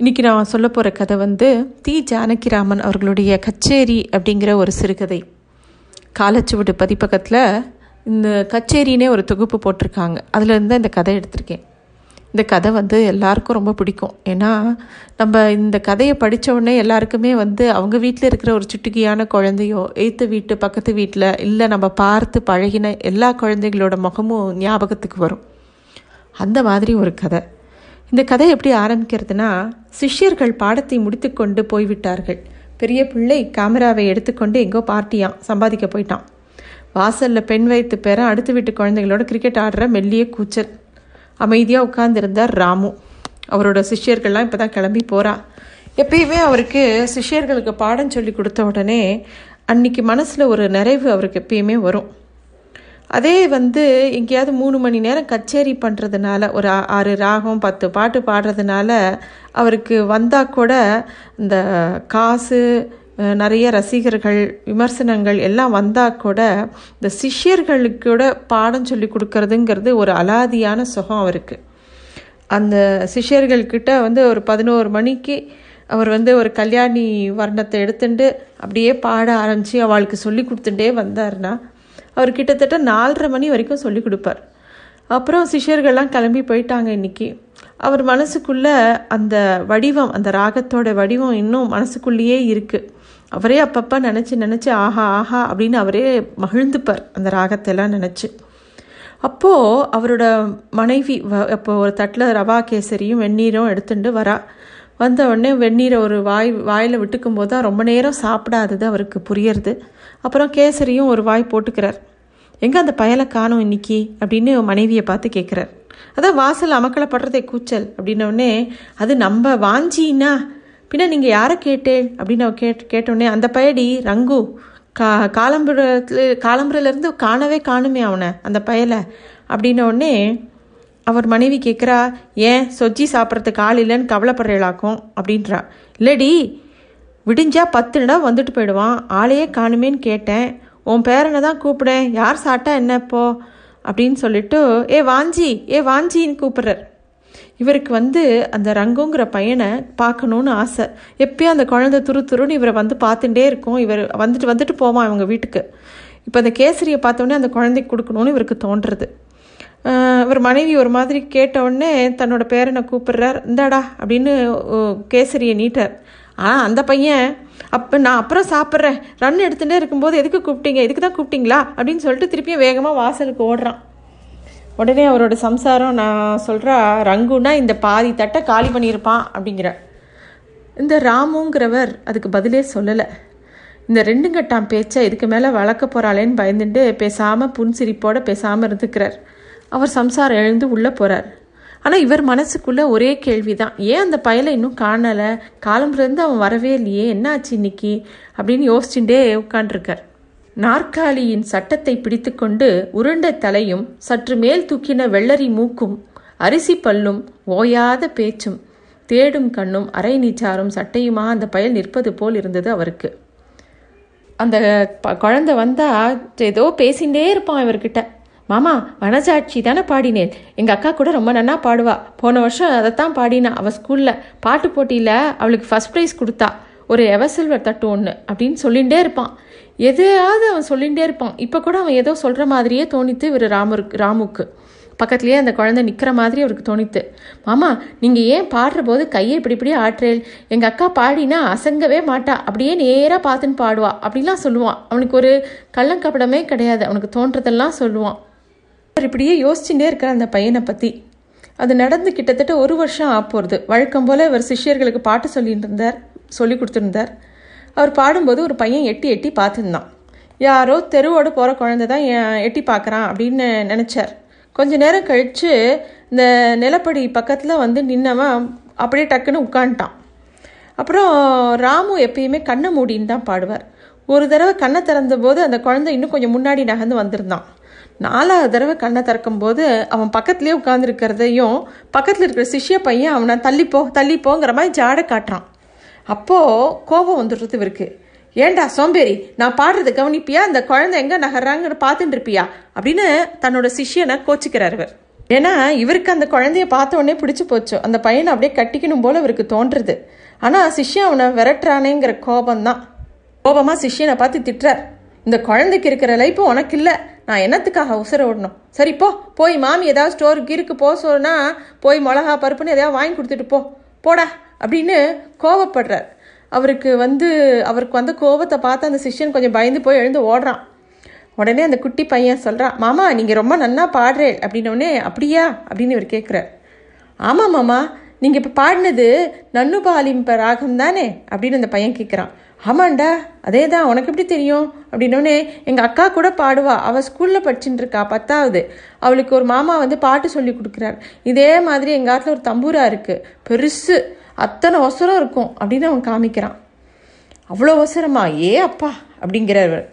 இன்றைக்கி நான் சொல்ல போகிற கதை வந்து தி. ஜானகிராமன் அவர்களுடைய கச்சேரி அப்படிங்கிற ஒரு சிறுகதை. காலச்சுவடு பதிப்பகத்தில் இந்த கச்சேரினே ஒரு தொகுப்பு போட்டிருக்காங்க. அதுலேருந்து தான் இந்த கதை எடுத்திருக்கேன். இந்த கதை வந்து எல்லாருக்கும் ரொம்ப பிடிக்கும். ஏன்னா நம்ம இந்த கதையை படித்தவுடனே எல்லாருக்குமே வந்து அவங்க வீட்டில் இருக்கிற ஒரு சுட்டுக்கியான குழந்தையோ எய்த்த வீட்டு பக்கத்து வீட்டில் இல்லை நம்ம பார்த்து பழகின எல்லா குழந்தைகளோட முகமும் ஞாபகத்துக்கு வரும். அந்த மாதிரி ஒரு கதை. இந்த கதை எப்படி ஆரம்பிக்கிறதுனா சிஷ்யர்கள் பாடத்தை முடித்துக்கொண்டு போய்விட்டார்கள். பெரிய பிள்ளை கேமராவை எடுத்துக்கொண்டு எங்கோ பார்ட்டியான் சம்பாதிக்க போயிட்டான். வாசலில் பெண் வைத்து பேர அடுத்த வீட்டு குழந்தைகளோட கிரிக்கெட் ஆடுற மெல்லிய கூச்சல். அமைதியாக உட்கார்ந்திருந்தார் ராமு. அவரோட சிஷ்யர்கள்லாம் இப்போ தான் கிளம்பி போகிறா எப்பயுமே அவருக்கு சிஷ்யர்களுக்கு பாடம் சொல்லி கொடுத்த உடனே அன்னைக்கு மனசில் ஒரு நிறைவு அவருக்கு எப்பயுமே வரும். அதே வந்து எங்கேயாவது மூணு மணி நேரம் கச்சேரி பண்ணுறதுனால ஒரு ஆறு ராகம் பத்து பாட்டு பாடுறதுனால அவருக்கு வந்தால் கூட இந்த காசு நிறைய ரசிகர்கள் விமர்சனங்கள் எல்லாம் வந்தால் கூட இந்த சிஷ்யர்களுக்கு கூட பாடம் சொல்லி கொடுக்கறதுங்கிறது ஒரு அலாதியான சுகம் அவருக்கு. அந்த சிஷ்யர்கள்கிட்ட வந்து ஒரு பதினோரு மணிக்கு அவர் வந்து ஒரு கல்யாணி வர்ணத்தை எடுத்துட்டு அப்படியே பாட ஆரம்பித்து அவளுக்கு சொல்லி கொடுத்துட்டே வந்தாருன்னா அவர் கிட்டத்தட்ட நாலரை மணி வரைக்கும் சொல்லி கொடுப்பார். அப்புறம் சிஷ்யர்கள்லாம் கிளம்பி போயிட்டாங்க இன்னைக்கு. அவர் மனசுக்குள்ள அந்த வடிவம் அந்த ராகத்தோட வடிவம் இன்னும் மனசுக்குள்ளேயே இருக்குது அவரே அப்பப்போ நினச்சி நினச்சி ஆஹா ஆஹா அப்படின்னு அவரே மகிழ்ந்துப்பார் அந்த ராகத்தெல்லாம் நினச்சி. அப்போது அவரோட மனைவி வ- அப்போ ஒரு தட்டில் ரவா கேசரியும் வெந்நீரும் எடுத்துட்டு வரா. வந்த உடனே வெந்நீரை ஒரு வாய் வாயில் விட்டுக்கும் போது தான் ரொம்ப நேரம் சாப்பிடாதது அவருக்கு புரியறது. அப்புறம் கேசரியும் ஒரு வாய் போட்டுக்கிறார். எங்கே அந்த பயலை காணும் இன்னைக்கு? அப்படின்னு மனைவியை பார்த்து கேட்குறார். அதான் வாசல் அமக்கலப்படுறதே படுறதே கூச்சல். அப்படின்னோடனே அது நம்ம வாஞ்சின்னா பின்ன நீங்கள் யாரை கேட்டேன்? அப்படின்னு அவ கேட் கேட்டோடனே அந்த பயடி ரங்கு. கா காலம்புரத்துல காலம்புரையிலேருந்து காணவே காணுமே அவனை அந்த பயலை. அப்படின்னோடனே அவர் மனைவி கேட்குறா ஏன் சொச்சி சாப்பிட்றதுக்கு ஆள் இல்லைன்னு கவலைப்படுறீளாக்கும்? அப்படின்றா. இல்லடி விடிஞ்சா பத்து இடம் வந்துட்டு போயிடுவான். ஆளையே காணுமேன்னு கேட்டேன். உன் பேரனை தான் கூப்பிடேன். யார் சாப்பிட்டா என்ன இப்போ? அப்படின்னு சொல்லிட்டு ஏ வாஞ்சி ஏ வாஞ்சின்னு கூப்பிட்றார். இவருக்கு வந்து அந்த ரங்குங்கிற பையனை பார்க்கணுன்னு ஆசை. எப்பயும் அந்த குழந்தை துரு துருன்னு இவரை வந்து பார்த்துட்டே இருக்கும். இவர் வந்துட்டு வந்துட்டு போவான் இவங்க வீட்டுக்கு. இப்போ அந்த கேசரியை பார்த்தோன்னே அந்த குழந்தைக்கு கொடுக்கணும்னு இவருக்கு தோன்றுறது. இவர் மனைவி ஒரு மாதிரி கேட்ட உடனே தன்னோட பேரனை கூப்பிடுறார். இந்தாடா அப்படின்னு கேசரியை நீட்டார். ஆனால் அந்த பையன் அப்போ நான் அப்புறம் சாப்பிட்றேன். ரன் எடுத்துகிட்டே இருக்கும்போது எதுக்கு கூப்பிட்டீங்க? இதுக்கு தான் கூப்பிட்டீங்களா? அப்படின்னு சொல்லிட்டு திருப்பியும் வேகமாக வாசலுக்கு ஓடுறான். உடனே அவரோட சம்சாரம் நான் சொல்கிறா ரங்குனா இந்த பாதி தட்டை காலி பண்ணியிருப்பான் அப்படிங்கிற இந்த ராமுங்கிறவர் அதுக்கு பதிலே சொல்லலை. இந்த ரெண்டு கட்டாம் பேச்சை இதுக்கு மேலே வளர்க்க போகிறாளேன்னு பயந்துட்டு பேசாமல் புன்சிரிப்போடு பேசாமல் இருந்துக்கிறார். அவர் சம்சாரம் எழுந்து உள்ளே போகிறார் ஆனால் இவர் மனசுக்குள்ளே ஒரே கேள்வி தான் ஏன் அந்த பயலை இன்னும் காணலை? காலம்புலேருந்து அவன் வரவே இல்லையே. என்னாச்சு இன்னைக்கு? அப்படின்னு யோசிச்சுட்டே உட்காண்டிருக்கார் நாற்காலியின் சட்டத்தை பிடித்துக்கொண்டு உருண்ட தலையும் சற்று மேல் தூக்கின வெள்ளரி மூக்கும் அரிசி பல்லும் ஓயாத பேச்சும் தேடும் கண்ணும் அரை நீச்சாரும் சட்டையுமா அந்த பயல் நிற்பது போல் இருந்தது அவருக்கு. அந்த ப- குழந்தை வந்தால் ஏதோ பேசிகிட்டே இருப்பான் இவர்கிட்ட. மாமா வனஜாட்சி தானே பாடினேன். எங்கள் அக்கா கூட ரொம்ப நன்னா பாடுவா. போன வருஷம் அதைத்தான் பாடினா. அவள் ஸ்கூலில் பாட்டு போட்டியில் அவளுக்கு ஃபஸ்ட் ப்ரைஸ் கொடுத்தா. ஒரு எவசில்வர் தட்டு ஒன்று அப்படின்னு சொல்லிகிட்டே இருப்பான். எதையாவது அவன் சொல்லிகிட்டே இருப்பான். இப்போ கூட அவன் ஏதோ சொல்கிற மாதிரியே தோணித்து இவர் ராமருக்கு ராமுக்கு. பக்கத்துலேயே அந்த குழந்தை நிற்கிற மாதிரி அவருக்கு தோணித்து. மாமா நீங்கள் ஏன் பாடுற போது கையை இப்படி இப்படி ஆற்றேல் எங்கள் அக்கா பாடினா அசங்கவே மாட்டா. அப்படியே நேராக பார்த்துன்னு பாடுவா. அப்படிலாம் சொல்லுவான். அவனுக்கு ஒரு கள்ளங்கப்படமே கிடையாது. அவனுக்கு தோன்றதெல்லாம் சொல்லுவான். அவர் இப்படியே யோசிச்சுட்டே இருக்கார் அந்த பையனை பற்றி அது நடந்து கிட்டத்தட்ட ஒரு வருஷம் ஆப்போகிறது வழக்கம் போல் இவர் சிஷ்யர்களுக்கு பாட்டு சொல்லிட்டு இருந்தார் சொல்லி கொடுத்துருந்தார். அவர் பாடும்போது ஒரு பையன் எட்டி எட்டி பார்த்துருந்தான். யாரோ தெருவோடு போகிற குழந்தை தான் எட்டி பார்க்குறான் அப்படின்னு நினச்சார். கொஞ்ச நேரம் கழித்து இந்த நிலப்படி பக்கத்தில் வந்து நின்னவன் அப்படியே டக்குன்னு உட்காந்துட்டான் அப்புறம் ராமு எப்பயுமே கண்ணை மூடின்னு தான் பாடுவார். ஒரு தடவை கண்ணை திறந்தபோது அந்த குழந்தை இன்னும் கொஞ்சம் முன்னாடி நகர்ந்து வந்திருந்தான். நாலாவது தடவை கண்ணை திறக்கும் போது அவன் பக்கத்துலேயே உட்காந்துருக்கிறதையும் பக்கத்தில் இருக்கிற சிஷ்ய பையன் அவனை தள்ளிப்போ தள்ளிப்போங்கிற மாதிரி ஜாட காட்டுறான். அப்போது கோபம் வந்துடுறது இவருக்கு. ஏன்டா சோம்பேறி நான் பாடுறது கவனிப்பியா? அந்த குழந்தை எங்கே நகர்றாங்கன்னு பார்த்துட்டு இருப்பியா? அப்படின்னு தன்னோட சிஷ்யனை கோச்சிக்கிறார் இவர். ஏன்னா இவருக்கு அந்த குழந்தைய பார்த்த உடனே பிடிச்சி போச்சு. அந்த பையனை அப்படியே கட்டிக்கணும் போல இவருக்கு தோன்றுறது. ஆனால் சிஷ்யன் அவனை விரட்டுறானேங்கிற கோபம்தான். கோபமாக சிஷ்யனை பார்த்து திட்டுறார். இந்த குழந்தைக்கு இருக்கிற லைஃப் உனக்கு இல்லை நான் என்னத்துக்காக உசுர விடணும் சரி போ. போய் மாமி ஏதாவது ஸ்டோர் கீருக்கு போக சொன்னா போய் மிளகா பருப்புன்னு எதாவது வாங்கி கொடுத்துட்டு போ. போடா அப்படின்னு கோவப்படுறார். அவருக்கு வந்து அவருக்கு வந்த கோபத்தை பார்த்து அந்த சிஷ்யன் கொஞ்சம் பயந்து போய் எழுந்து ஓடுறான். உடனே அந்த குட்டி பையன் சொல்கிறான் மாமா நீங்கள் ரொம்ப நன்னா பாடுறேன். அப்படின்னோடனே அப்படியா? அப்படின்னு இவர் கேட்குறார் ஆமாம் மாமா. நீங்கள் இப்போ பாடினது நன்னுபாலிம்ப ராகம் தானே? அப்படின்னு அந்த பையன் கேட்குறான் ஆமாண்டா அதே தான் உனக்கு எப்படி தெரியும்? அப்படின்னோடனே எங்கள் அக்கா கூட பாடுவா. அவள் ஸ்கூலில் படிச்சுட்டு இருக்கா பத்தாவது. அவளுக்கு ஒரு மாமா வந்து பாட்டு சொல்லி கொடுக்குறார். இதே மாதிரி எங்கள் ஆட்டில் ஒரு தம்பூரா இருக்குது பெருசு. அத்தனை ஒசரம் இருக்கும் அப்படின்னு அவன் காமிக்கிறான். அவ்வளோ அவசரமா ஏ அப்பா அப்படிங்கிறவர்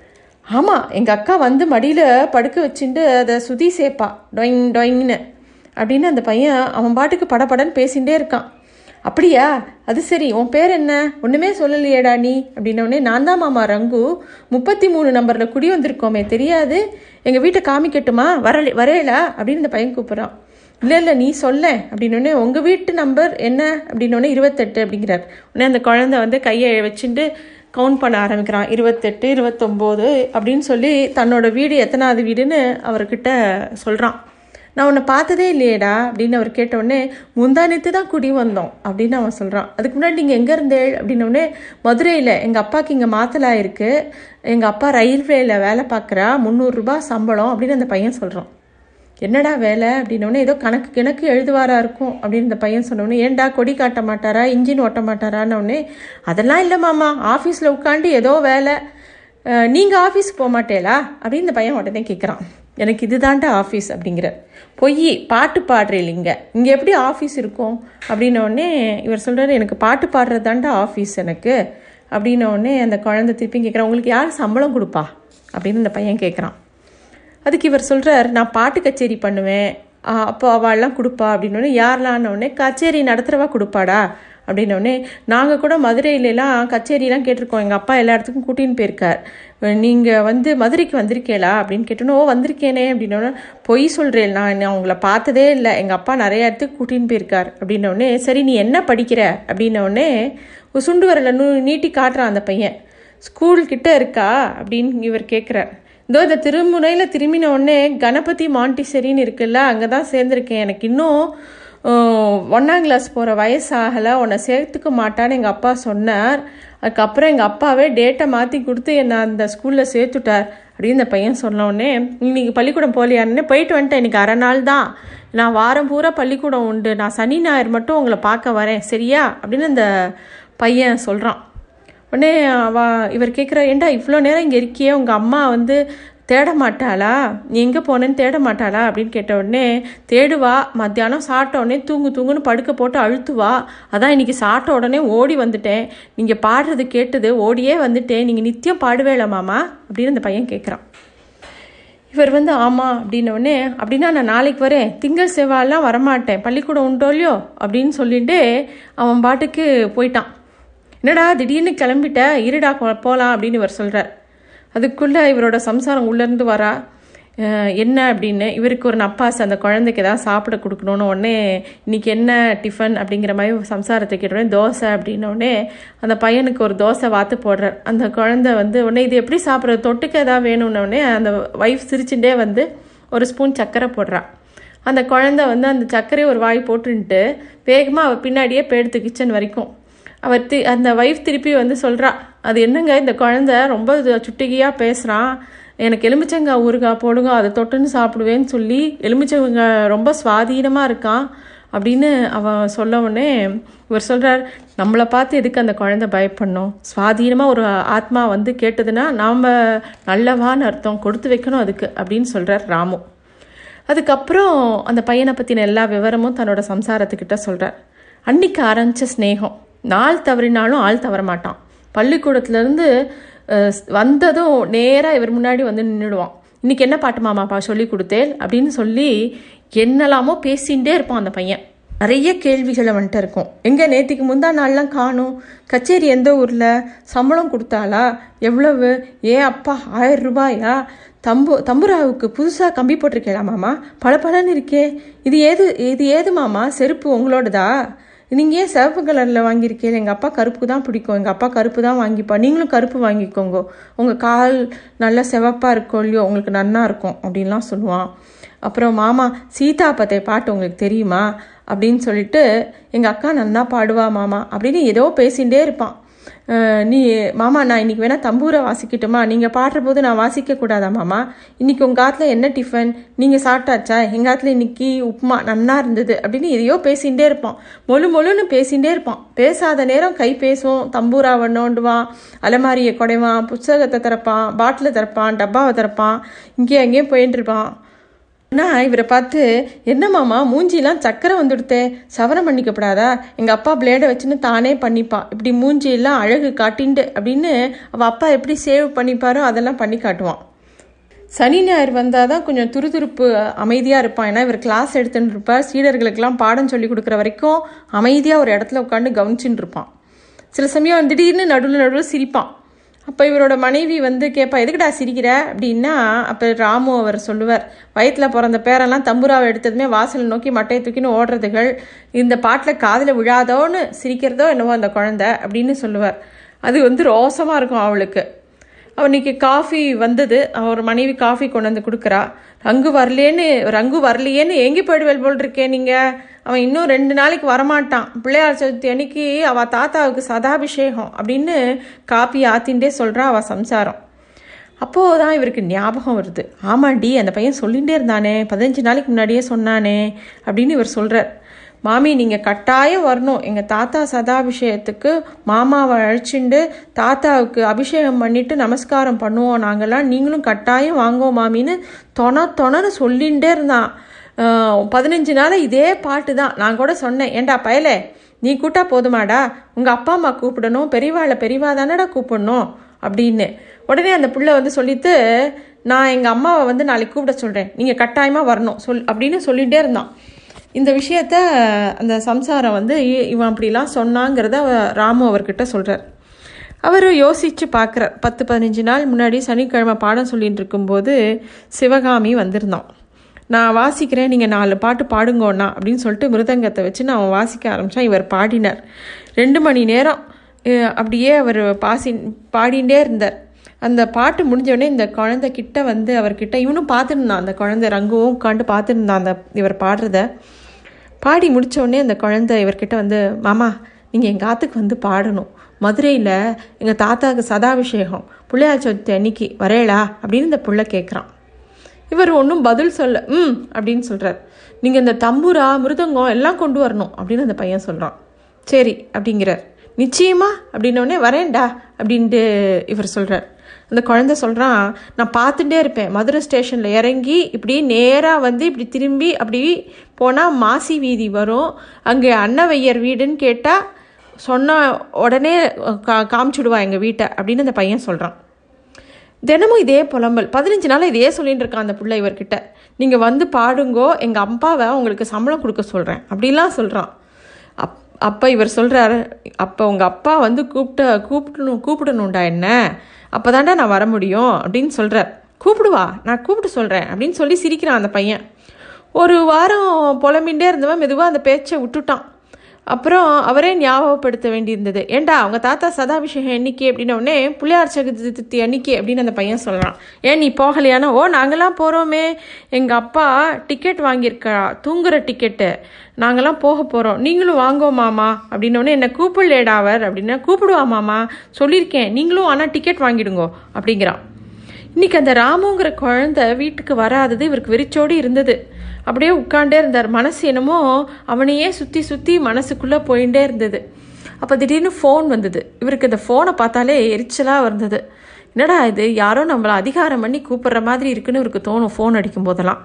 ஆமாம் எங்கள் அக்கா வந்து மடியில் படுக்க வச்சுட்டு அதை சுதி சேப்பா டொயிங் டொயிங்னு. அப்படின்னு அந்த பையன் அவன் பாட்டுக்கு படபடன்னு பேசிகிட்டே இருக்கான். அப்படியா? அது சரி உன் பேர் என்ன? ஒன்றுமே சொல்லலையேடா நீ அப்படின்னோடனே நான் தான் மாமா ரங்கு. முப்பத்தி மூணு நம்பரில் குடி வந்திருக்கோமே தெரியாது? எங்கள் வீட்டை காமிக்கட்டுமா? வரலை வரையலா அப்படின்னு இந்த பையன் கூப்பிட்றான். இல்லை இல்லை நீ சொல்ல அப்படின்னோடனே உங்கள் வீட்டு நம்பர் என்ன? அப்படின்னோடனே இருபத்தெட்டு அப்படிங்கிறார். உடனே அந்த குழந்தை வந்து கையை வச்சுட்டு கவுண்ட் பண்ண ஆரம்பிக்கிறான். இருபத்தெட்டு இருபத்தொம்போது அப்படின்னு சொல்லி தன்னோட வீடு எத்தனாவது வீடுன்னு அவர்கிட்ட சொல்கிறான் நான் உன்னை பார்த்ததே இல்லையேடா அப்படின்னு அவர் கேட்டவுடனே முந்தானத்து தான் குடி வந்தோம் அப்படின்னு அவன் சொல்கிறான் அதுக்கு முன்னாடி நீங்கள் எங்கே இருந்தேள் அப்படின்னோடனே மதுரையில் எங்கள் அப்பாவுக்கு இங்கே மாத்தலா இருக்குது எங்கள் அப்பா ரயில்வேயில் வேலை பார்க்குறா முந்நூறுரூபா சம்பளம் அப்படின்னு அந்த பையன் சொல்கிறான் என்னடா வேலை அப்படின்னோடனே ஏதோ கணக்கு கிணக்கு எழுதுவாரா இருக்கும் அப்படின்னு இந்த பையன் சொன்னோடனே ஏன்டா கொடி காட்ட மாட்டாரா இன்ஜின் ஓட்ட மாட்டாரான்னொடனே அதெல்லாம் இல்லை மாமா ஆஃபீஸில் உட்காந்து ஏதோ வேலை நீங்கள் ஆஃபீஸ் போக மாட்டேலா அப்படின்னு இந்த பையன் உடனே கேட்குறான் எனக்கு இதுதான்டா ஆஃபீஸ் அப்படிங்கிற. பொய் பாட்டு பாடுறேன் இங்கே இங்கே எப்படி ஆஃபீஸ் இருக்கும்? அப்படின்னோடனே இவர் சொல்கிறார் எனக்கு பாட்டு பாடுறது தாண்டா ஆஃபீஸ் எனக்கு அப்படின்னோடனே அந்த குழந்தை திருப்பி கேட்குறான் உங்களுக்கு யார் சம்பளம் கொடுப்பா? அப்படின்னு அந்த பையன் கேட்குறான் அதுக்கு இவர் சொல்கிறார் நான் பாட்டு கச்சேரி பண்ணுவேன். அப்போ அவள்லாம் கொடுப்பா. அப்படின்னோடனே யாரெல்லான்னொடனே கச்சேரி நடத்துகிறவா கொடுப்பாடா. அப்படின்னோடனே நாங்கள் கூட மதுரையிலலாம் கச்சேரிலாம் கேட்டிருக்கோம். எங்கள் அப்பா எல்லா இடத்துக்கும் கூட்டின்னு போயிருக்கார். நீங்கள் வந்து மதுரைக்கு வந்திருக்கேளா அப்படின்னு கேட்டோன்னோ ஓ வந்திருக்கேனே அப்படின்னோடனே பொய் சொல்கிறேன் நான் நான் பார்த்ததே இல்லை. எங்கள் அப்பா நிறைய இடத்துக்கு கூட்டின்னு போயிருக்கார். அப்படின்னோடனே சரி நீ என்ன படிக்கிற? அப்படின்னோடனே சுண்டு வரல நூ நீட்டி காட்டுறான் அந்த பையன். ஸ்கூல் கிட்ட இருக்கா? அப்படின்னு இவர் கேட்குறார் இதோ இந்த திருமுனையில் திரும்பின உடனே கணபதி மாண்டிசரின்னு இருக்குல்ல அங்கே தான் சேர்ந்துருக்கேன். எனக்கு இன்னும் ஒன்றாம் கிளாஸ் போகிற வயசாகலை உன்னை சேர்த்துக்க மாட்டான்னு எங்கள் அப்பா சொன்னார். அதுக்கப்புறம் எங்கள் அப்பாவே டேட்டை மாற்றி கொடுத்து என்னை அந்த ஸ்கூலில் சேர்த்துட்டார் அப்படின்னு இந்த பையன் சொன்னோடனே இன்னைக்கு பள்ளிக்கூடம் போலியான்னு போயிட்டு வந்துட்டேன். இன்னைக்கு அரை நாள் தான். நான் வாரம் பூரா பள்ளிக்கூடம் உண்டு. நான் சனி ஞாயிறு மட்டும் உங்களை பார்க்க வரேன். சரியா? அப்படின்னு அந்த பையன் சொல்கிறான் உடனே அவ இவர் கேட்குற ஏண்டா இவ்வளோ நேரம் இங்கே இருக்கியே? உங்கள் அம்மா வந்து தேட மாட்டாளா நீ எங்கே போனேன்னு தேட மாட்டாளா அப்படின்னு கேட்ட உடனே தேடுவா மத்தியானம் சாப்பிட்ட உடனே தூங்கு தூங்குன்னு படுக்க போட்டு அழுத்துவா. அதான் இன்னைக்கு சாப்பிட்ட உடனே ஓடி வந்துட்டேன். நீங்கள் பாடுறது கேட்டது ஓடியே வந்துட்டேன். நீங்கள் நித்தியம் பாடுவேல மாமா? அப்படின்னு அந்த பையன் கேட்குறான் இவர் வந்து ஆமாம் அப்படின்னோடனே அப்படின்னா நான் நாளைக்கு வரேன். திங்கள் செவ்வாயெல்லாம் வரமாட்டேன். பள்ளிக்கூடம் உண்டோ இல்லையோ? அப்படின்னு சொல்லிட்டு அவன் பாட்டுக்கு போயிட்டான். என்னடா திடீர்னு கிளம்பிட்ட? இருடா போகலாம் அப்படின்னு இவர் சொல்கிறார் அதுக்குள்ளே இவரோட சம்சாரம் உள்ளேருந்து வரா. என்ன அப்படின்னு இவருக்கு ஒரு நப்பாசு அந்த குழந்தைக்கு ஏதாவது சாப்பிட கொடுக்கணும்னு உடனே இன்னைக்கு என்ன டிஃபன் அப்படிங்கிற மாதிரி சம்சாரத்தை கேட்டோடனே தோசை அப்படின்னோடனே அந்த பையனுக்கு ஒரு தோசை வாத்து போடுறார். அந்த குழந்தை வந்து உடனே இது எப்படி சாப்பிட்றது? தொட்டுக்க ஏதாவது வேணும்னோடனே அந்த ஒய்ஃப் சிரிச்சுட்டே வந்து ஒரு ஸ்பூன் சர்க்கரை போடுறான் அந்த குழந்தை வந்து அந்த சர்க்கரையை ஒரு வாய் போட்டுன்ட்டு வேகமாக அவள் பின்னாடியே போயிடுத்து கிச்சன் வரைக்கும். அவர் தி அந்த ஒய்ஃப் திருப்பி வந்து சொல்கிறா அது என்னங்க இந்த குழந்த? ரொம்ப சுட்டிகையாக பேசுகிறான் எனக்கு எலுமிச்சங்காய் ஊறுகாய் போடுங்க அதை தொட்டுன்னு சாப்பிடுவேன்னு சொல்லி எலுமிச்சங்க ரொம்ப சுவாதீனமாக இருக்கான் அப்படின்னு அவன் சொல்ல உடனே இவர் சொல்கிறார் நம்மளை பார்த்து எதுக்கு அந்த குழந்தை பயப்படணும்? சுவாதீனமாக ஒரு ஆத்மா வந்து கேட்டதுன்னா நாம் நல்லவான்னு அர்த்தம் கொடுத்து வைக்கணும் அதுக்கு அப்படின்னு சொல்கிறார் ராமு. அதுக்கப்புறம் அந்த பையனை பற்றின எல்லா விவரமும் தன்னோட சம்சாரத்துக்கிட்ட சொல்கிறார் அன்னைக்கு ஆரம்பித்த ஸ்னேகம் நாள் தவறினாலும் ஆள் தவற மாட்டான் பள்ளிக்கூடத்துலேருந்து வந்ததும் நேராக இவர் முன்னாடி வந்து நின்றுடுவான் இன்னைக்கு என்ன பாட்டு மாமாப்பா சொல்லி கொடுத்தேன்? அப்படின்னு சொல்லி என்னெல்லாமோ பேசிகிட்டே இருப்பான் அந்த பையன். நிறைய கேள்விகள் அவன்கிட்ட இருக்கும். எங்கே நேற்றுக்கு முந்தா நாள்லாம் காணும்? கச்சேரி எந்த ஊரில்? சம்பளம் கொடுத்தாளா? எவ்வளவு? ஏ அப்பா ஆயிரம் ரூபாயா? தம்பு தம்புராவுக்கு புதுசாக கம்பி போட்டிருக்கேளா மாமா? பல பலன்னு இருக்கே. இது ஏது இது ஏது மாமா? செருப்பு உங்களோடதா? நீங்கள் ஏன் சிவப்பு கலரில் வாங்கியிருக்கீங்க? எங்கள் அப்பா கருப்பு தான் பிடிக்கும். எங்கள் அப்பா கருப்பு தான் வாங்கிப்பா. நீங்களும் கருப்பு வாங்கிக்கோங்க. உங்கள் கால் நல்லா சிவப்பாக இருக்கோ இல்லையோ உங்களுக்கு நன்னா இருக்கும் அப்படின்லாம் சொல்லுவான். அப்புறம் மாமா சீதா பத்தை பாட்டு உங்களுக்கு தெரியுமா? அப்படின்னு சொல்லிட்டு எங்கள் அக்கா நன்னா பாடுவா மாமா அப்படின்னு ஏதோ பேசிகிட்டே இருப்பான். நீ மாமா நான் இன்னைக்கு வேணால் தம்பூரை வாசிக்கட்டுமா? நீங்கள் பாடுற போது நான் வாசிக்கக்கூடாதா மாமா? இன்றைக்கி உங்கள் ஆத்துல என்ன டிஃபன் நீங்கள் சாப்பிட்டாச்சா? எங்கள் ஆத்துல இன்னைக்கு உப்புமா நன்னா இருந்தது? அப்படின்னு எதையோ பேசிகிட்டே இருப்பான். மொழு மொழுன்னு பேசிகிட்டே இருப்பான். பேசாத நேரம் கை பேசும் தம்பூராவை நோண்டுவான் அலமாரியை குடைவான் புத்தகத்தை திறப்பான் பாட்டிலை திறப்பான் டப்பாவை திறப்பான் இங்கேயும் அங்கேயும் போயின்ட்டுருப்பான் நான் இவரை பார்த்து என்ன மாமா மூஞ்சிலாம் சக்கரை வந்துடுத்தே சவரம் பண்ணிக்கப்படாதா? எங்கள் அப்பா பிளேடை வச்சுன்னு தானே பண்ணிப்பான் இப்படி மூஞ்சியெல்லாம் அழகு காட்டிண்டு அப்படின்னு அவள் அப்பா எப்படி சேவ் பண்ணிப்பாரோ அதெல்லாம் பண்ணி காட்டுவான். சனி ஞாயிறு வந்தால் தான் கொஞ்சம் துருதுருப்பு அமைதியாக இருப்பான். ஏன்னா இவர் கிளாஸ் எடுத்துன்னு இருப்பார். சீடர்களுக்கெல்லாம் பாடம் சொல்லி கொடுக்குற வரைக்கும் அமைதியாக ஒரு இடத்துல உட்காந்து கவனிச்சுட்டு இருப்பான். சில சமயம் திடீர்னு நடுவில் நடுவில் சிரிப்பான். அப்போ இவரோட மனைவி வந்து கேட்பா எதுக்குடா சிரிக்கிற? அப்படின்னா அப்போ ராமு அவர் சொல்லுவார் வயிற்றில் பிறந்த பேரெல்லாம் தம்புராவை எடுத்ததுமே வாசலை நோக்கி மட்டையை தூக்கின்னு ஓடுறதுகள் இந்த பாட்டில் காதில் விழாதோன்னு சிரிக்கிறதோ என்னவோ அந்த குழந்தை அப்படின்னு சொல்லுவார். அது வந்து ரோசமாக இருக்கும் அவளுக்கு. அவனுக்கு காஃபி வந்தது அவர் மனைவி காஃபி கொண்டு வந்து கொடுக்குறா. ரங்கு வரலேன்னு ரங்கு வரலையேன்னு எங்கே போயிடுவேல் போல் இருக்கேன் நீங்கள் அவன் இன்னும் ரெண்டு நாளைக்கு வரமாட்டான். பிள்ளையார் சதுர்த்தி அன்னைக்கு அவள் தாத்தாவுக்கு சதாபிஷேகம் அப்படின்னு காப்பி ஆத்தின்ண்டே சொல்கிறா அவள் சம்சாரம். அப்போது தான் இவருக்கு ஞாபகம் வருது. ஆமாண்டி அந்த பையன் சொல்லிகிட்டே இருந்தானே பதினஞ்சு நாளைக்கு முன்னாடியே சொன்னானே அப்படின்னு இவர் சொல்கிறார் மாமி நீங்கள் கட்டாயம் வரணும். எங்கள் தாத்தா சதாபிஷேகத்துக்கு மாமாவை அழைச்சிண்டு தாத்தாவுக்கு அபிஷேகம் பண்ணிட்டு நமஸ்காரம் பண்ணுவோம். நாங்கள்லாம் நீங்களும் கட்டாயம் வாங்குவோம் மாமின்னு தொண தொணன்னு சொல்லிகிட்டே இருந்தான். பதினஞ்சு நாள் இதே பாட்டு தான் நான் கூட சொன்னேன் ஏண்டா பயலே? நீ கூட்டா போதுமாடா? உங்கள் அப்பா அம்மா கூப்பிடணும் பெரியவாளை பெரியவா தானடா கூப்பிடணும்? அப்படின்னு. உடனே அந்த புள்ள வந்து சொல்லிட்டு நான் எங்கள் அம்மாவை வந்து நாளைக்கு கூப்பிட சொல்கிறேன் நீங்கள் கட்டாயமாக வரணும். சொல் அப்படின்னு சொல்லிகிட்டே இருந்தான். இந்த விஷயத்த அந்த சம்சாரம் வந்து இ- இவன் அப்படிலாம் சொன்னாங்கிறத ராமு அவர்கிட்ட சொல்கிறார் அவர் யோசித்து பார்க்குறார் பத்து பதினஞ்சு நாள் முன்னாடி சனிக்கிழமை பாடம் சொல்லிகிட்டு இருக்கும்போது சிவகாமி வந்திருந்தான். நான் வாசிக்கிறேன் நீங்கள் நாலு பாட்டு பாடுங்கோண்ணா அப்படின்னு சொல்லிட்டு மிருதங்கத்தை வச்சு நான் அவன் வாசிக்க ஆரம்பித்தான் இவர் பாடினார். ரெண்டு மணி நேரம் அப்படியே அவர் பாசி பாடிகிட்டே இருந்தார். அந்த பாட்டு முடிஞ்சோடனே இந்த குழந்தை கிட்ட வந்து அவர்கிட்ட இவனும் பார்த்துருந்தான் அந்த குழந்தை ரங்குவும் உட்காந்து பார்த்துருந்தான் அந்த இவர் பாடுறத. பாடி முடித்தோடனே அந்த குழந்தை இவர்கிட்ட வந்து மாமா நீங்கள் எங்கள் ஆத்துக்கு வந்து பாடணும். மதுரையில் எங்கள் தாத்தாவுக்கு சதாபிஷேகம். பிள்ளையார் சதுர்த்தி அன்னைக்கு வரையலா? அப்படின்னு இந்த புள்ள கேட்குறான் இவர் ஒன்றும் பதில் சொல்ல ம் அப்படின்னு சொல்கிறார் நீங்கள் இந்த தம்பூரா மிருதங்கம் எல்லாம் கொண்டு வரணும் அப்படின்னு அந்த பையன் சொல்கிறான் சரி அப்படிங்கிறார். நிச்சயமா அப்படின்னோடனே வரேன்டா அப்படின்ட்டு இவர் சொல்கிறார் அந்த குழந்தை சொல்கிறான் நான் பார்த்துட்டே இருப்பேன். மதுரை ஸ்டேஷனில் இறங்கி இப்படி நேராக வந்து இப்படி திரும்பி அப்படி போனால் மாசி வீதி வரும். அங்கே அன்னவையர் வீடுன்னு கேட்டால் சொன்ன உடனே கா காமிச்சுடுவா எங்கள் வீட்டை அப்படின்னு அந்த பையன் சொல்கிறான் தினமும் இதே புலம்பல். பதினஞ்சு நாள் இதே சொல்லிட்டு இருக்கான் அந்த பிள்ளை இவர்கிட்ட. நீங்கள் வந்து பாடுங்கோ எங்கள் அப்பாவை உங்களுக்கு சம்பளம் கொடுக்க சொல்கிறேன் அப்படிலாம் சொல்கிறான் அப் அப்போ இவர் சொல்கிறாரு அப்போ உங்கள் அப்பா வந்து கூப்பிட்ட கூப்பிடணும் கூப்பிடணும்டா என்ன? அப்போ தாண்டா நான் வர முடியும். அப்படின்னு சொல்கிறார் கூப்பிடுவா நான் கூப்பிட்டு சொல்கிறேன் அப்படின்னு சொல்லி சிரிக்கிறான் அந்த பையன். ஒரு வாரம் புலம்பின்ண்டே இருந்தவன் மெதுவாக அந்த பேச்சை விட்டுட்டான். அப்புறம் அவரே ஞாபகப்படுத்த வேண்டியிருந்தது. ஏண்டா அவங்க தாத்தா சதாபிஷேகம் என்னைக்கு அப்படின்ன புள்ளியார் பிள்ளையார் சதுர்த்தி அன்னைக்கு அப்படின்னு அந்த பையன் சொல்கிறான் ஏன் நீ போகலையானா? ஓ நாங்கள்லாம் போகிறோமே எங்கள் அப்பா டிக்கெட் வாங்கியிருக்கா தூங்குற டிக்கெட்டு நாங்கள்லாம் போக போகிறோம் நீங்களும் வாங்கோ மாமா அப்படின்னோடனே என்னை கூப்பிடலேடா அவர் அப்படின்னா கூப்பிடுவா மாமா. சொல்லியிருக்கேன் நீங்களும் ஆனால் டிக்கெட் வாங்கிடுங்கோ அப்படிங்கிறான். இன்றைக்கி அந்த ராமுங்கிற குழந்தை வீட்டுக்கு வராதது இவருக்கு வெறிச்சோடி இருந்தது. அப்படியே உட்காண்டே இருந்தார். மனசு என்னமோ அவனையே சுற்றி சுற்றி மனசுக்குள்ளே போயிட்டே இருந்தது. அப்போ திடீர்னு ஃபோன் வந்தது. இவருக்கு இந்த ஃபோனை பார்த்தாலே எரிச்சலாக இருந்தது என்னடா இது? யாரோ நம்மளை அதிகாரம் பண்ணி கூப்பிடுற மாதிரி இருக்குன்னு இவருக்கு தோணும் ஃபோன் அடிக்கும் போதெல்லாம்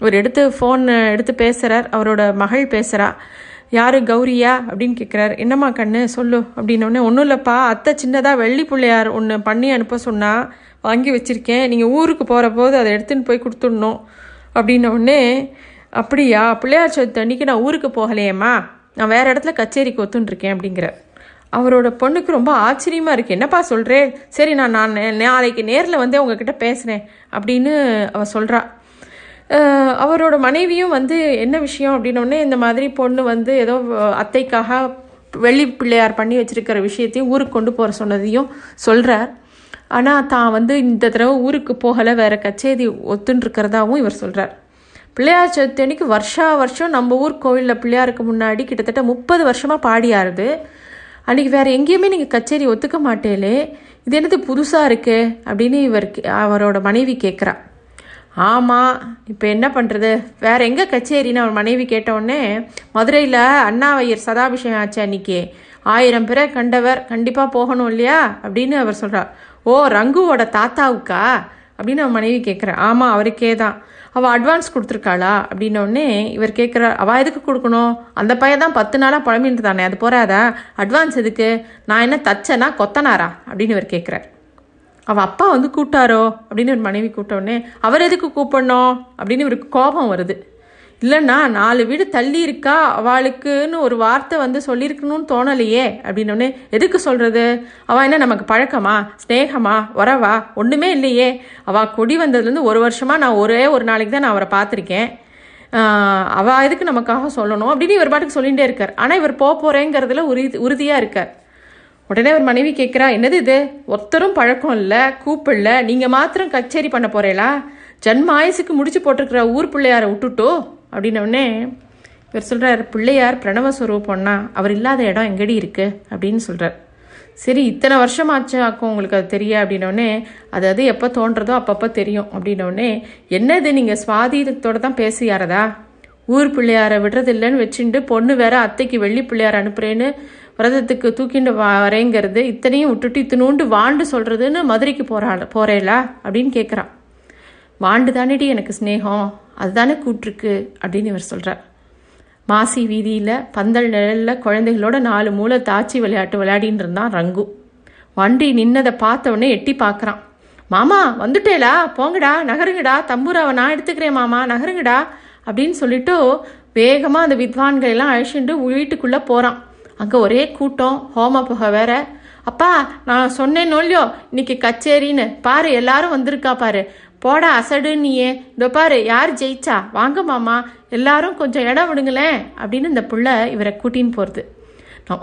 இவர் எடுத்து ஃபோன் எடுத்து பேசுகிறார் அவரோட மகள் பேசுகிறா யார்? கௌரியா? அப்படின்னு கேட்குறாரு என்னம்மா கண்ணு? சொல்லு. அப்படின்னோடனே ஒன்றும் இல்லைப்பா. அத்தை சின்னதாக வெள்ளி பிள்ளையார் ஒன்று பண்ணி அனுப்ப சொன்னால் வாங்கி வச்சுருக்கேன். நீங்கள் ஊருக்கு போகிற போது அதை எடுத்துன்னு போய் கொடுத்துடணும். அப்படின்ன உடனே அப்படியா பிள்ளையார் சதுர்த்தி அன்னைக்கு நான் ஊருக்கு போகலையேம்மா. நான் வேறு இடத்துல கச்சேரிக்கு ஒத்துன்ட்ருக்கேன் அப்படிங்கிறார். அவரோட பொண்ணுக்கு ரொம்ப ஆச்சரியமாக இருக்குது என்னப்பா சொல்கிறேன் சரி நான் நான் நாளைக்கு நேரில் வந்து உங்ககிட்ட பேசுகிறேன் அப்படின்னு அவ சொல்கிறா அவரோட மனைவியும் வந்து என்ன விஷயம்? அப்படின்னோடனே இந்த மாதிரி பொண்ணு வந்து ஏதோ அத்தைக்காக வெள்ளி பிள்ளையார் பண்ணி வச்சிருக்கிற விஷயத்தையும் ஊருக்கு கொண்டு போகிற சொன்னதையும் சொல்கிறார் ஆனால் தான் வந்து இந்த தடவை ஊருக்கு போகலை வேற கச்சேரி ஒத்துன்ருக்கிறதாவும் இவர் சொல்கிறார் பிள்ளையார் சதுர்த்தி அன்னைக்கு வருஷா வருஷம் நம்ம ஊர் கோவிலில் பிள்ளையாருக்கு முன்னாடி கிட்டத்தட்ட முப்பது வருஷமாக பாடியாருது. அன்றைக்கி வேறு எங்கேயுமே நீங்கள் கச்சேரி ஒத்துக்க மாட்டேலே இது என்னது புதுசாக இருக்கே அப்படின்னு இவர் கே- அவரோட மனைவி கேட்குறா ஆமாம் இப்போ என்ன பண்ணுறது வேற எங்கே கச்சேரின்னு அவர் மனைவி கேட்டவுடனே மதுரையில் அண்ணாவையர் சதாபிஷேகம் ஆச்சு அன்னைக்கு. ஆயிரம் பேரை கண்டவர் கண்டிப்பாக போகணும் இல்லையா? அப்படின்னு அவர் சொல்கிறார் ஓ ரங்குவோட தாத்தாவுக்கா? அப்படின்னு அவன் மனைவி கேட்குறேன் ஆமாம் அவருக்கே தான் அவள் அட்வான்ஸ் கொடுத்துருக்காளா? அப்படின்னோடனே இவர் கேட்குறா அவள் எதுக்கு கொடுக்கணும்? அந்த பையன் தான் பத்து நாளாக புலம்பின்னு தானே அது போறாதா? அட்வான்ஸ் எதுக்கு? நான் என்ன தச்சனா கொத்தனாரா? அப்படின்னு இவர் கேட்குறார் அவள் அப்பா வந்து கூப்பிட்டாரோ? அப்படின்னு ஒரு மனைவி கூப்பிட்டோடனே அவர் எதுக்கு கூப்பிடணும்? அப்படின்னு இவருக்கு கோபம் வருது. இல்லைன்னா நாலு வீடு தள்ளி இருக்கா அவளுக்குன்னு ஒரு வார்த்தை வந்து சொல்லியிருக்கணும்னு தோணலையே அப்படின்னோடனே எதுக்கு சொல்கிறது அவள் என்ன நமக்கு பழக்கமா? ஸ்னேகமா உறவா? ஒன்றுமே இல்லையே. அவள் குடி வந்ததுலேருந்து ஒரு வருஷமாக நான் ஒரே ஒரு நாளைக்கு தான் நான் அவரை பார்த்துருக்கேன். அவள் எதுக்கு நமக்காக சொல்லணும்? அப்படின்னு இவர் பாட்டுக்கு சொல்லிகிட்டே இருக்கார். ஆனால் இவர் போக போகிறேங்கிறதுல உறுதி உறுதியாக இருக்கார். உடனே ஒரு மனைவி கேட்குறா என்னது இது? ஒருத்தரும் பழக்கம் இல்லை கூப்பிடல நீங்கள் மாத்திரம் கச்சேரி பண்ண போகிறீங்களா ஜன்ம ஆயுசுக்கு முடிச்சு போட்டிருக்கிற ஊர் பிள்ளையாரை விட்டுட்டோ? அப்படின்னோடனே இவர் சொல்கிறார் பிள்ளையார் பிரணவ பொண்ணா அவர் இல்லாத இடம் எங்கடி இருக்குது அப்படின்னு சொல்கிறார் சரி இத்தனை வருஷம் ஆச்சு ஆக்கும் உங்களுக்கு அது தெரிய? அப்படின்னோடனே அது அது எப்போ தோன்றதோ அப்பப்போ தெரியும். அப்படின்னோடனே என்னது நீங்கள் சுவாதீனத்தோடு தான் பேசியாரதா? ஊர் பிள்ளையாரை விடுறதில்லைன்னு வச்சுட்டு பொண்ணு வேற அத்தைக்கு வெள்ளி பிள்ளையார் அனுப்புறேன்னு விரதத்துக்கு தூக்கிண்டு வரேங்கிறது இத்தனையும் விட்டுட்டு இத்தினூண்டு வாண்டு சொல்கிறதுன்னு மதுரைக்கு போகிறாள் போகிறேலா அப்படின்னு கேட்குறான் வாண்டு தானேடி எனக்கு சிநேகம்? அதுதானே கூட்டிருக்கு அப்படின்னு இவர் சொல்கிறார் மாசி வீதியில் பந்தல் நிழலில் குழந்தைகளோட நாலு மூளை தாச்சி விளையாட்டு விளையாடின்னு இருந்தான் ரங்கு. வண்டி நின்னதை பார்த்த உடனே எட்டி பார்க்குறான். மாமா வந்துட்டேலா போங்கடா நகருங்கடா தம்பூராவை நான் எடுத்துக்கிறேன் மாமா நகருங்கடா அப்படின்னு சொல்லிட்டு வேகமாக அந்த வித்வான்கள் எல்லாம் அழிச்சுட்டு வீட்டுக்குள்ளே போகிறான் அங்கே ஒரே கூட்டம் ஹோம புகை வேற. அப்பா நான் சொன்னேன் இல்லையோ இன்னைக்கு கச்சேரின்னு. பாரு எல்லாரும் வந்திருக்கா பாரு. போட அசடு நீயே. இதோ பாரு யார் ஜெயிச்சா? வாங்க மாமா எல்லாரும் கொஞ்சம் இடம் விடுங்களேன் அப்படின்னு இந்த புள்ள இவரை கூட்டின்னு போகிறது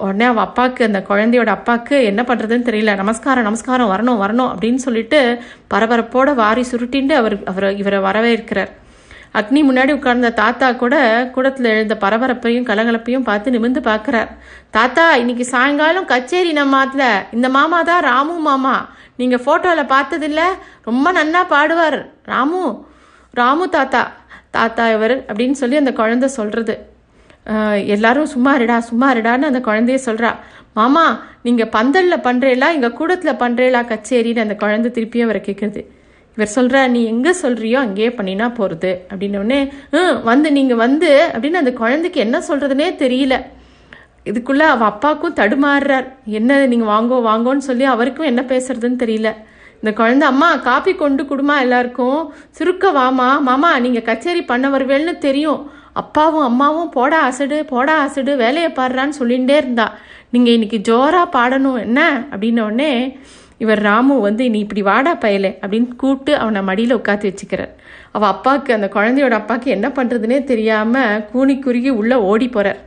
உடனே அவள் அப்பாவுக்கு அந்த குழந்தையோட அப்பாவுக்கு என்ன பண்ணுறதுன்னு தெரியல. நமஸ்காரம் நமஸ்காரம் வரணும் வரணும் அப்படின்னு சொல்லிட்டு பரபரப்போட வாரி சுருட்டிண்டு அவர் அவர் இவரை வரவேற்கிறார். அக்னி முன்னாடி உட்கார்ந்த தாத்தா கூட கூடத்தில் எழுந்த பரபரப்பையும் கலகலப்பையும் பார்த்து நிமிர்ந்து பார்க்குறார். தாத்தா இன்னைக்கு சாயங்காலம் கச்சேரி நம்ம ஆத்துல. இந்த மாமா தான் ராமு மாமா. நீங்கள் ஃபோட்டோவில் பார்த்ததில்ல. ரொம்ப நன்னா பாடுவார். ராமு ராமு தாத்தா. தாத்தா இவர் அப்படின்னு சொல்லி அந்த குழந்தை சொல்கிறது எல்லாரும் சும்மா இருடா சும்மா இருடான்னு அந்த குழந்தைய சொல்கிறா மாமா நீங்கள் பந்தலில் பண்ணுறேலா எங்கள் கூடத்தில் பண்ணுறேலா கச்சேரின்னு அந்த குழந்தை திருப்பியும் அவரை கேட்குறது இவர் சொல்கிற நீ எங்கே சொல்கிறியோ அங்கேயே பண்ணினா போகிறது அப்படின்னோடனே "ம், வந்து நீங்கள் வந்து அப்படின்னு அந்த குழந்தைக்கு என்ன சொல்கிறதுனே தெரியல. இதுக்குள்ளே அவள் அப்பாவுக்கும் தடுமாறுறார். என்ன நீங்கள் வாங்கோ வாங்கோன்னு சொல்லி அவருக்கும் என்ன பேசுறதுன்னு தெரியல. இந்த குழந்தை அம்மா காப்பி கொண்டு கொடுமா எல்லாருக்கும். சுருக்க வாமா. மாமா நீங்கள் கச்சேரி பண்ண வருவேல்னு தெரியும். அப்பாவும் அம்மாவும் போடா அசடு போடா அசடு வேலையை பாடுறான்னு சொல்லிகிட்டே இருந்தா. நீங்கள் இன்னைக்கு ஜோராக பாடணும் என்ன? அப்படின்னோடனே இவர் ராமு வந்து நீ இப்படி வாடா பயலே அப்படின்னு கூப்பிட்டு அவனை மடியில் உட்காந்து வச்சுக்கிறார். அவள் அப்பாவுக்கு அந்த குழந்தையோட அப்பாவுக்கு என்ன பண்ணுறதுனே தெரியாமல் கூனி குறுகி உள்ளே ஓடி போகிறார்